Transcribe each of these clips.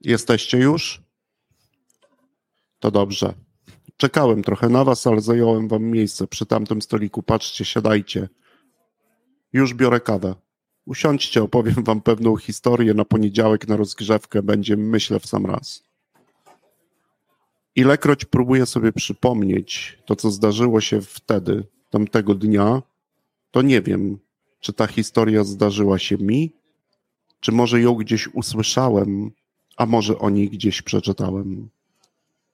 Jesteście już? To dobrze. Czekałem trochę na was, ale zająłem wam miejsce przy tamtym stoliku. Patrzcie, siadajcie. Już biorę kawę. Usiądźcie, opowiem wam pewną historię na poniedziałek na rozgrzewkę. Będzie, myślę, w sam raz. Ilekroć próbuję sobie przypomnieć to, co zdarzyło się wtedy, tamtego dnia, to nie wiem, czy ta historia zdarzyła się mi, czy może ją gdzieś usłyszałem, a może o niej gdzieś przeczytałem.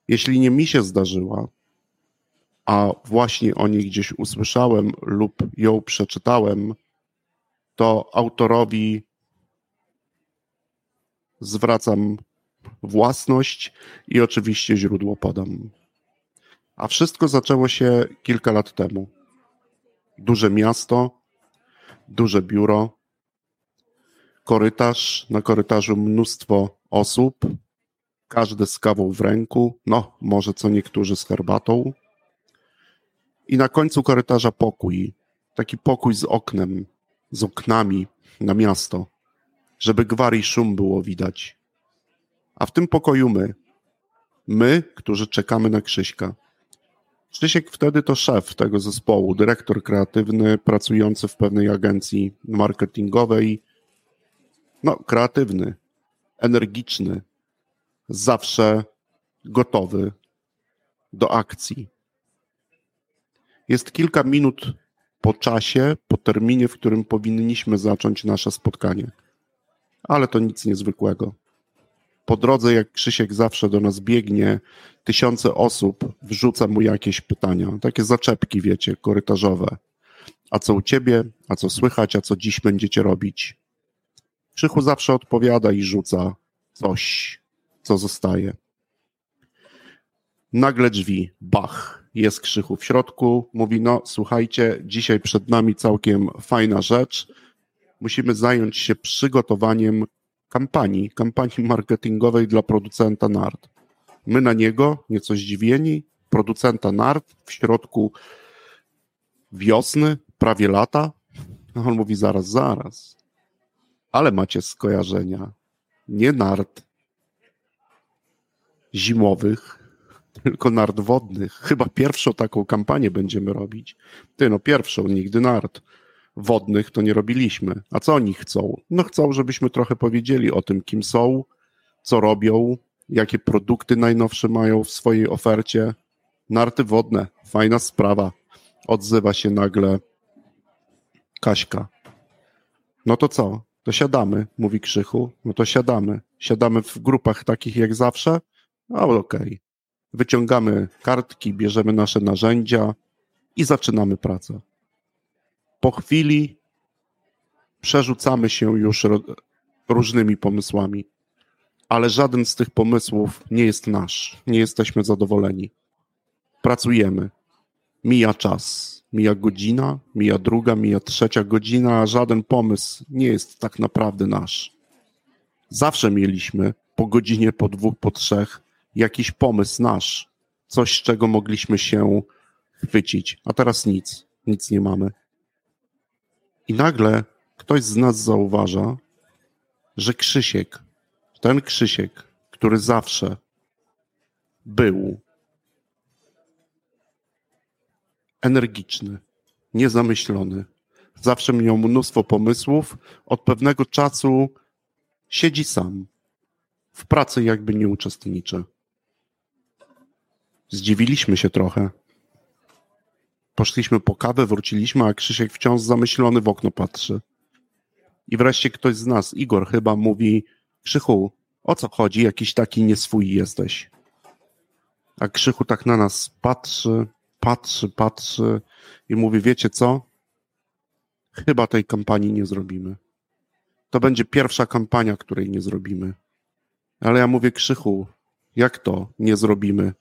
Jeśli nie mi się zdarzyła, a właśnie o niej gdzieś usłyszałem lub ją przeczytałem, to autorowi zwracam własność i oczywiście źródło podam. A wszystko zaczęło się kilka lat temu. Duże miasto, duże biuro, korytarz, na korytarzu mnóstwo osób, każdy z kawą w ręku, no może co niektórzy z herbatą. I na końcu korytarza pokój, taki pokój z oknem, z oknami na miasto, żeby gwar i szum było widać. A w tym pokoju my, my, którzy czekamy na Krzyśka. Krzysiek wtedy to szef tego zespołu, dyrektor kreatywny, pracujący w pewnej agencji marketingowej. No, kreatywny, energiczny, zawsze gotowy do akcji. Jest kilka minut po czasie, po terminie, w którym powinniśmy zacząć nasze spotkanie. Ale to nic niezwykłego. Po drodze, jak Krzysiek zawsze do nas biegnie, tysiące osób wrzuca mu jakieś pytania. Takie zaczepki, wiecie, korytarzowe. A co u ciebie? A co słychać? A co dziś będziecie robić? Krzychu zawsze odpowiada i rzuca coś, co zostaje. Nagle drzwi, bach, jest Krzychu w środku, mówi, no słuchajcie, dzisiaj przed nami całkiem fajna rzecz, musimy zająć się przygotowaniem kampanii, kampanii marketingowej dla producenta nart. My na niego, nieco zdziwieni, producenta nart w środku wiosny, prawie lata. On mówi zaraz, zaraz. Ale macie skojarzenia. Nie nart zimowych, tylko nart wodnych. Chyba pierwszą taką kampanię będziemy robić. Ty, no pierwszą, nigdy nart wodnych to nie robiliśmy. A co oni chcą? No chcą, żebyśmy trochę powiedzieli o tym, kim są, co robią, jakie produkty najnowsze mają w swojej ofercie. Narty wodne, fajna sprawa. Odzywa się nagle Kaśka. No to co? To siadamy, mówi Krzychu. No to siadamy. Siadamy w grupach takich jak zawsze? No okej. Okay. Wyciągamy kartki, bierzemy nasze narzędzia i zaczynamy pracę po chwili przerzucamy się już różnymi pomysłami, ale żaden z tych pomysłów nie jest nasz. Nie jesteśmy zadowoleni. Pracujemy. Mija czas. Mija godzina, mija druga, mija trzecia godzina, a żaden pomysł nie jest tak naprawdę nasz. Zawsze mieliśmy po godzinie, po dwóch, po trzech jakiś pomysł nasz, coś, czego mogliśmy się chwycić, a teraz nic, nic nie mamy. I nagle ktoś z nas zauważa, że Krzysiek, ten Krzysiek, który zawsze był energiczny, niezamyślony, zawsze miał mnóstwo pomysłów, od pewnego czasu siedzi sam. W pracy jakby nie uczestniczy. Zdziwiliśmy się trochę. Poszliśmy po kawę, wróciliśmy, a Krzysiek wciąż zamyślony w okno patrzy. I wreszcie ktoś z nas, Igor chyba, mówi: Krzychu, o co chodzi? Jakiś taki nieswój jesteś. A Krzychu tak na nas patrzy, patrzy, patrzy i mówi: Wiecie co? Chyba tej kampanii nie zrobimy. To będzie pierwsza kampania, której nie zrobimy. Ale ja mówię: Krzychu, jak to nie zrobimy?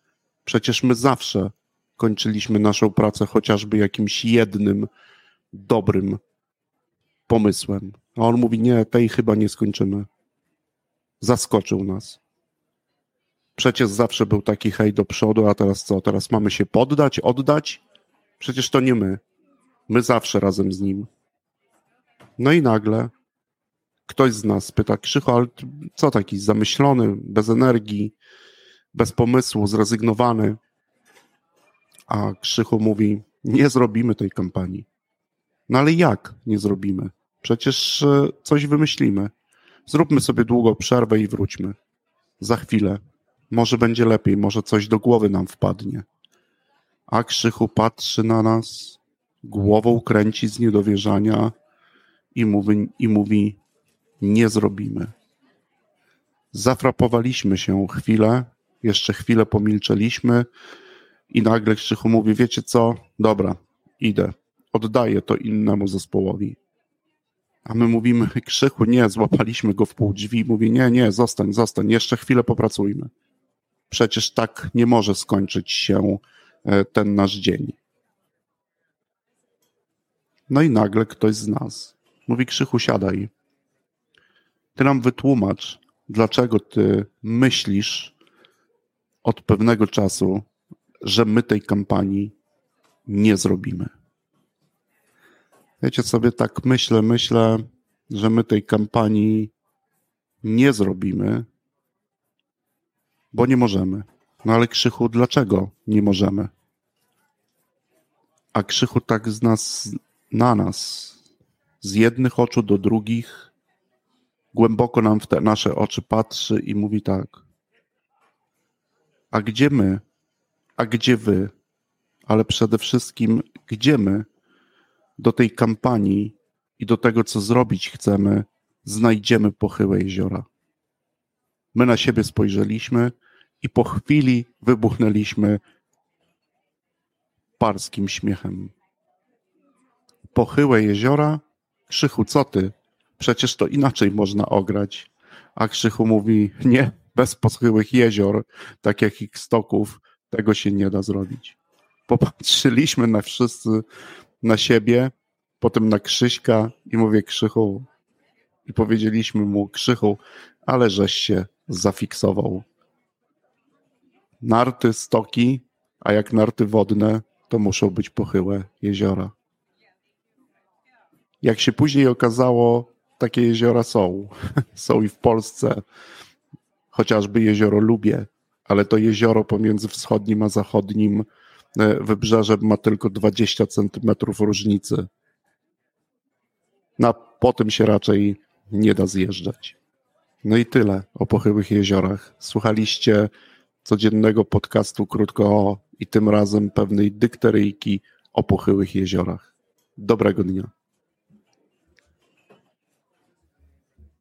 Przecież my zawsze kończyliśmy naszą pracę chociażby jakimś jednym dobrym pomysłem. A on mówi: Nie, tej chyba nie skończymy. Zaskoczył nas. Przecież zawsze był taki hej do przodu, a teraz co? Teraz mamy się poddać, oddać? Przecież to nie my. My zawsze razem z nim. No i nagle ktoś z nas pyta, Krzycho, ale co taki zamyślony, bez energii, bez pomysłu, zrezygnowany? A Krzychu mówi, nie zrobimy tej kampanii. No ale jak nie zrobimy? Przecież e, coś wymyślimy. Zróbmy sobie długą przerwę i wróćmy. Za chwilę. Może będzie lepiej, może coś do głowy nam wpadnie. A Krzychu patrzy na nas, głową kręci z niedowierzania i mówi, i mówi nie zrobimy. Zafrapowaliśmy się chwilę, jeszcze chwilę pomilczeliśmy i nagle Krzychu mówi, wiecie co, dobra, idę, oddaję to innemu zespołowi. A my mówimy, Krzychu, nie, złapaliśmy go w pół drzwi. Mówi, nie, nie, zostań, zostań, jeszcze chwilę popracujmy. Przecież tak nie może skończyć się e, ten nasz dzień. No i nagle ktoś z nas mówi, Krzychu, siadaj. Ty nam wytłumacz, dlaczego ty myślisz od pewnego czasu, że my tej kampanii nie zrobimy. Wiecie sobie, tak myślę, myślę, że my tej kampanii nie zrobimy, bo nie możemy. No ale Krzychu, dlaczego nie możemy? A Krzychu tak z nas, na nas, z jednych oczu do drugich, głęboko nam w te nasze oczy patrzy i mówi tak. A gdzie my? A gdzie wy? Ale przede wszystkim, gdzie my do tej kampanii i do tego, co zrobić chcemy, znajdziemy pochyłe jeziora. My na siebie spojrzeliśmy i po chwili wybuchnęliśmy parskim śmiechem. Pochyłe jeziora? Krzychu, co ty? Przecież to inaczej można ograć. A Krzychu mówi, nie, bez pochyłych jezior, tak jak ich stoków, tego się nie da zrobić. Popatrzyliśmy na wszyscy na siebie, potem na Krzyśka i mówię Krzychu. I powiedzieliśmy mu Krzychu, ale żeś się zafiksował. Narty, stoki, a jak narty wodne, to muszą być pochyłe jeziora. Jak się później okazało, takie jeziora są. są i w Polsce. Chociażby jezioro Lubie, ale to jezioro pomiędzy wschodnim a zachodnim e, wybrzeżem ma tylko 20 centymetrów różnicy. Na potem się raczej nie da zjeżdżać. No i tyle o pochyłych jeziorach. Słuchaliście codziennego podcastu krótko o i tym razem pewnej dykteryjki o pochyłych jeziorach. Dobrego dnia.